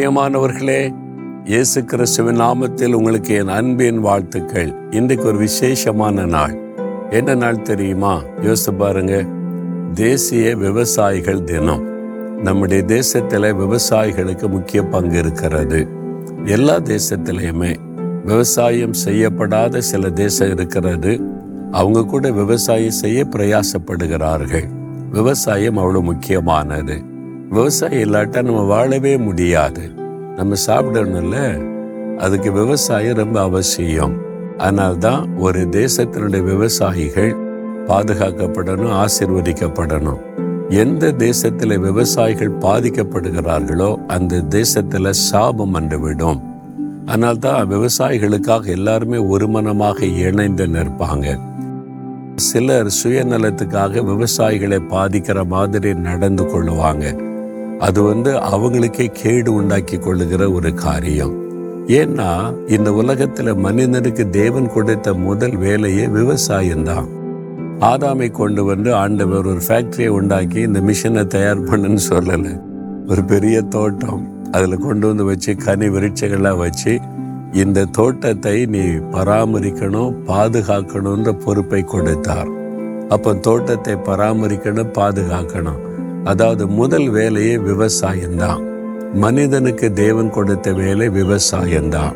பிரியமானவர்களே இயேசு கிறிஸ்துவின் நாமத்தில் உங்களுக்கு என் அன்பின் வாழ்த்துக்கள். இன்றைக்கு ஒரு விசேஷமான நாள். என்ன நாள் தெரியுமா? யோசித்து பாருங்க. தேசிய விவசாயிகள் தினம். நம்முடைய தேசத்தில் விவசாயிகளுக்கு முக்கிய பங்கு இருக்கிறது. எல்லா தேசத்திலையுமே விவசாயம் செய்யப்படாத சில தேசம் இருக்கிறது. அவங்க கூட விவசாயம் செய்ய பிரயாசப்படுகிறார்கள். விவசாயம் அவ்வளோ முக்கியமானது. விவசாயம் இல்லாட்டா நம்ம வாழவே முடியாது. நம்ம சாப்பிடணும்ல? அதுக்கு விவசாயம் ரொம்ப அவசியம். அதனால்தான் ஒரு தேசத்தினுடைய விவசாயிகள் பாதுகாக்கப்படணும் ஆசிர்வதிக்கப்படணும். எந்த தேசத்தில் விவசாயிகள் பாதிக்கப்படுகிறார்களோ அந்த தேசத்தில் சாபம் வந்துவிடும். அதனால்தான் விவசாயிகளுக்காக எல்லாருமே ஒருமனமாக இணைந்து நிற்பாங்க. சிலர் சுயநலத்துக்காக விவசாயிகளை பாதிக்கிற மாதிரி நடந்து கொள்ளுவாங்க அது வந்து அவங்களுக்கே கேடு உண்டாக்கி கொள்ளுகிற ஒரு காரியம். ஏன்னா இந்த உலகத்துல மனிதனுக்கு தேவன் கொடுத்த முதல் வேலையே விவசாயம்தான் ஆதாமை கொண்டு வந்து ஆண்டவர் ஒரு ஃபேக்டரியை உண்டாக்கி இந்த மிஷினை தயார் பண்ணுன்னு சொல்லலை. ஒரு பெரிய தோட்டம். அதில் கொண்டு வந்து வச்சு கனி விருட்சங்களாக வச்சு இந்த தோட்டத்தை நீ பராமரிக்கணும் பாதுகாக்கணும்ன்ற பொறுப்பை கொடுத்தார். அப்போ தோட்டத்தை பராமரிக்கணும் பாதுகாக்கணும். அதாவது முதல் வேலையே விவசாயம்தான். மனிதனுக்கு தேவன் கொடுத்த வேலை விவசாயம்தான்.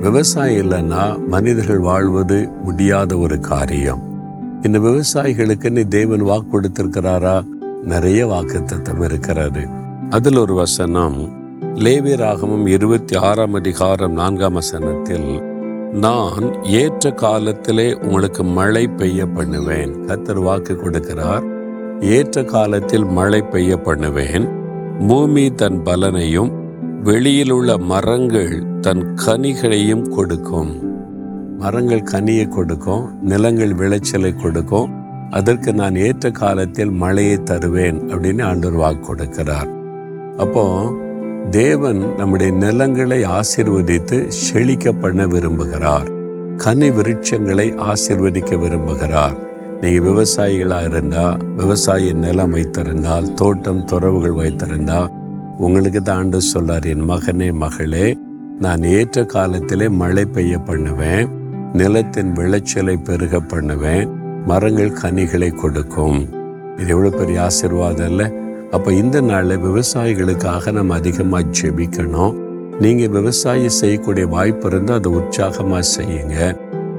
விவசாயம் இல்லைன்னா மனிதர்கள் வாழ்வது முடியாத ஒரு காரியம். இந்த விவசாயிகளுக்கு நீ தேவன் வாக்கு கொடுத்திருக்கிறாரா? நிறைய வாக்குத்தத்தம் இருக்கிறது. அதில் ஒரு வசனம் லேவி ராகமம் இருபத்தி ஆறாம் அதிகாரம் நான்காம் வசனத்தில் நான் ஏற்ற காலத்திலே உங்களுக்கு மழை பெய்ய பண்ணுவேன். கத்தர் வாக்கு கொடுக்கிறார். ஏற்ற காலத்தில் மழை பெய்ய பண்ணுவேன். பூமி தன் பலனையும் வெளியில் உள்ள மரங்கள் தன் கனிகளையும் கொடுக்கும். மரங்கள் கனியை கொடுக்கும் நிலங்கள் விளைச்சலை கொடுக்கும். அதற்கு நான் ஏற்ற காலத்தில் மழையை தருவேன் அப்படின்னு ஆண்டவர் வாக்கு கொடுக்கிறார். அப்போ தேவன் நம்முடைய நிலங்களை ஆசிர்வதித்து செழிக்க பண்ண விரும்புகிறார். கனி விருட்சங்களை ஆசிர்வதிக்க விரும்புகிறார். நீங்கள் விவசாயிகளாக இருந்தால் விவசாய நிலம் வைத்திருந்தால் தோட்டம் துறவுகள் வைத்திருந்தால் உங்களுக்கு தான் ஆண்டு சொல்லார் என் மகனே மகளே நான் ஏற்ற காலத்திலே மழை பெய்ய பண்ணுவேன் நிலத்தின் விளைச்சலை பெருக பண்ணுவேன் மரங்கள் கனிகளை கொடுக்கும். இது எவ்வளோ பெரிய ஆசிர்வாதம் இல்லை? அப்போ இந்த நாளில் விவசாயிகளுக்காக நம்ம அதிகமாக ஜெபிக்கணும். நீங்கள் விவசாயம் செய்யக்கூடிய வாய்ப்பு இருந்தால் அதை உற்சாகமாக செய்யுங்க.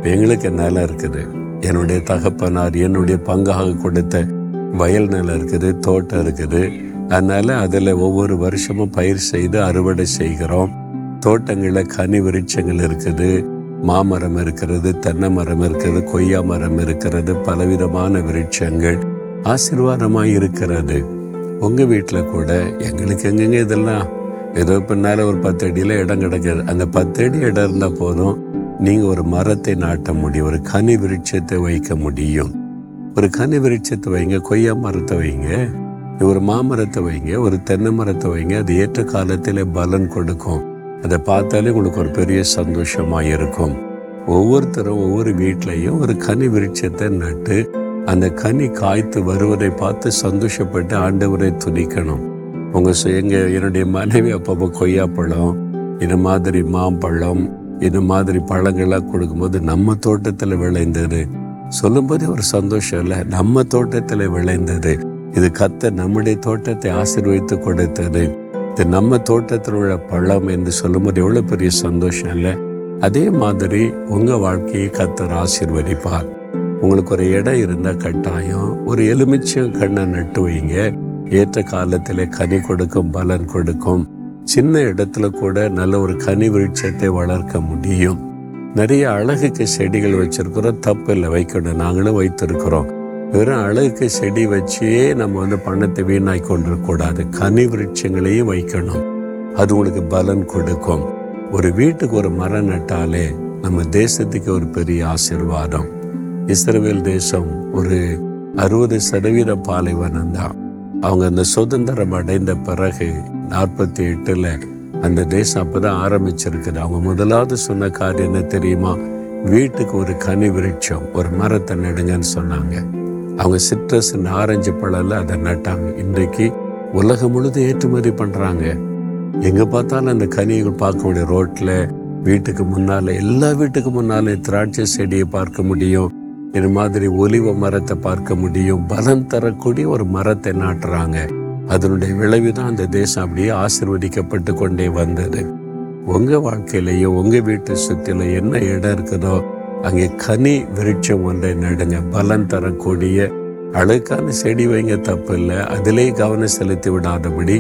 எங்களுக்கு நிலம் இருக்குது. என்னுடைய தகப்பனார் என்னுடைய பங்காக கொடுத்த வயல் நிலம் இருக்குது தோட்டம் இருக்குது. அதனால் அதில் ஒவ்வொரு வருஷமும் பயிர் செய்து அறுவடை செய்கிறோம். தோட்டங்களில் கனி விருட்சங்கள் இருக்குது மாமரம் இருக்கிறது தென்னை மரம் இருக்கிறது கொய்யா மரம் இருக்கிறது பலவிதமான விருட்சங்கள் ஆசீர்வாதமாக இருக்கிறது. உங்கள் வீட்டில் கூட எங்களுக்கு எங்கெங்க இதெல்லாம்? ஏதோ பின்னால் ஒரு பத்து அடியில் இடம் கிடைக்காது. அந்த பத்து அடி இடம் இருந்தால் போதும். நீங்கள் ஒரு மரத்தை நாட்ட முடியும் ஒரு கனி விருட்சத்தை வைக்க முடியும். ஒரு கனி விருட்சத்தை வைங்க கொய்யா மரத்தை வைங்க ஒரு மாமரத்தை வைங்க ஒரு தென்னை மரத்தை வைங்க அது ஏற்ற காலத்தில் பலன் கொடுக்கும். அதை பார்த்தாலே உங்களுக்கு ஒரு பெரிய சந்தோஷமாக இருக்கும். ஒவ்வொருத்தரும் ஒவ்வொரு வீட்லேயும் ஒரு கனி விருட்சத்தை நட்டு அந்த கனி காய்த்து வருவதை பார்த்து சந்தோஷப்பட்டு ஆண்டவரை துதிக்கணும். உங்கள் எங்கள் என்னுடைய மனைவி அப்பப்போ கொய்யாப்பழம் இந்த மாதிரி மாம்பழம் இந்த மாதிரி பழங்கள்லாம் கொடுக்கும்போது நம்ம தோட்டத்தில் விளைந்தது. சொல்லும்போதே ஒரு சந்தோஷம் இல்லை. நம்ம தோட்டத்தில் விளைந்தது. இது கத்த நம்முடைய தோட்டத்தை ஆசீர்வதித்து கொடுத்தது. இது நம்ம தோட்டத்தில் உள்ள பழம் என்று சொல்லும்போது எவ்வளவு பெரிய சந்தோஷம் இல்லை. அதே மாதிரி உங்க வாழ்க்கையை கத்தர் ஆசீர்வதிப்பார். உங்களுக்கு ஒரு இடம் இருந்தால் கட்டாயம். ஒரு எலுமிச்சம் கண்ணை நட்டு வைங்க. ஏற்ற காலத்திலே கனி கொடுக்கும் பலன் கொடுக்கும். சின்ன இடத்துல கூட நல்ல ஒரு கனி விருட்சத்தை வளர்க்க முடியும். நிறைய அழகுக்கு செடிகள் வச்சிருக்கிறோம். தப்பு இல்லை வைக்கணும். நாங்களும் வைத்திருக்கிறோம். வெறும் அழகுக்கு செடி வச்சே நம்ம வந்து பணத்தை வீணாய் கொண்டிருக்கூடாது கனி விருட்சங்களையும் வைக்கணும். அது உங்களுக்கு பலன் கொடுக்கும். ஒரு வீட்டுக்கு ஒரு மரம் நட்டாலே நம்ம தேசத்துக்கு ஒரு பெரிய ஆசீர்வாதம். இஸ்ரேல் தேசம் ஒரு அறுபது சதவீத பாலைவனம் தான் அவங்க அந்த சுதந்திரம் அடைந்த பிறகு நாற்பத்தி எட்டில் அந்த தேசம் அப்போதான் ஆரம்பிச்சிருக்குது. அவங்க முதலாவது சொன்ன காரியம் என்ன தெரியுமா? வீட்டுக்கு ஒரு கனி விருட்சம் ஒரு மரத்தை நடுங்கன்னு சொன்னாங்க. அவங்க சிட்ரஸ் ஆரஞ்சு பழம்ல அதை நட்டாங்க. இன்றைக்கு உலகம் முழுது ஏற்றுமதி பண்ணுறாங்க எங்கே பார்த்தாலும் அந்த கனிகள் பார்க்க முடியும் ரோட்டில் வீட்டுக்கு முன்னால் எல்லா வீட்டுக்கு முன்னாலே திராட்சை செடியை பார்க்க முடியும். இது மாதிரி ஒலிவ மரத்தை பார்க்க முடியும். பலம் தரக்கூடிய ஒரு மரத்தை நாட்டுறாங்க. அதனுடைய விளைவு தான் அந்த தேசம் அப்படியே ஆசிர்வதிக்கப்பட்டு கொண்டே வந்தது. உங்க வாழ்க்கையிலையோ உங்க வீட்டு சுத்தில என்ன இடம் இருக்குதோ அங்கே கனி விருட்சம் ஒன்றை நடுங்க பலன் தரக்கூடிய அழுக்கான செடி வைங்க தப்பு இல்லை அதிலே கவனம் செலுத்தி விடாதபடி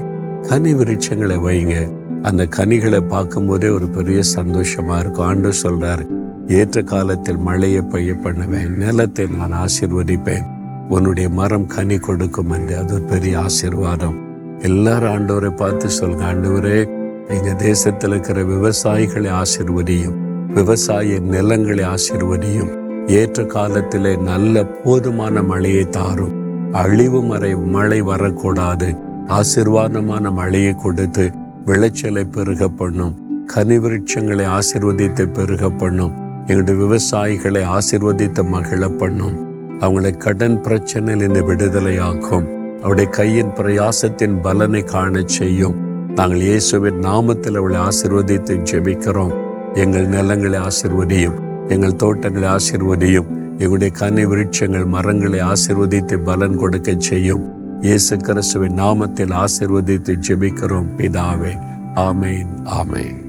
கனி விருட்சங்களை வைங்க. அந்த கனிகளை பார்க்கும்போதே ஒரு பெரிய சந்தோஷமா இருக்கும். ஆண்டு சொல்றாரு ஏற்ற காலத்தில் மழையை பெய்ய பண்ணுவேன் நிலத்தை நான் ஆசிர்வதிப்பேன். உன்னுடைய மரம் கனி கொடுக்கும் என்று. அது ஒரு பெரிய ஆசிர்வாதம். எல்லாரும் ஆண்டவரை பார்த்து சொல்லுங்க. ஆண்டவரே எங்க தேசத்தில் இருக்கிற விவசாயிகளை ஆசிர்வதியும் விவசாய நிலங்களை ஆசிர்வதியும் ஏற்ற காலத்திலே நல்ல போதுமான மழையை தாரும். அழிவு மறை மழை வரக்கூடாது. ஆசிர்வாதமான மழையை கொடுத்து விளைச்சலை பெருக பண்ணும். கனி விருட்சங்களை ஆசிர்வதித்து பெருக பண்ணும். எங்களுடைய விவசாயிகளை ஆசிர்வதித்து மகிழ பண்ணும். அவங்களை கடன் பிரச்சனையில் இருந்து விடுதலையாக்கும். அவருடைய கையின் பிரயாசத்தின் பலனை காண செய்யும். நாங்கள் இயேசுவின் நாமத்தில் அவளை ஆசிர்வதித்து ஜெபிக்கிறோம். எங்கள் நிலங்களை ஆசிர்வதியும் எங்கள் தோட்டங்களை ஆசிர்வதியும் எங்களுடைய கனி விருட்சங்கள் மரங்களை ஆசிர்வதித்து பலன் கொடுக்க செய்யும். இயேசு கிறிஸ்துவின் நாமத்தில் ஆசிர்வதித்து ஜெபிக்கிறோம் பிதாவே. ஆமேன் ஆமேன்.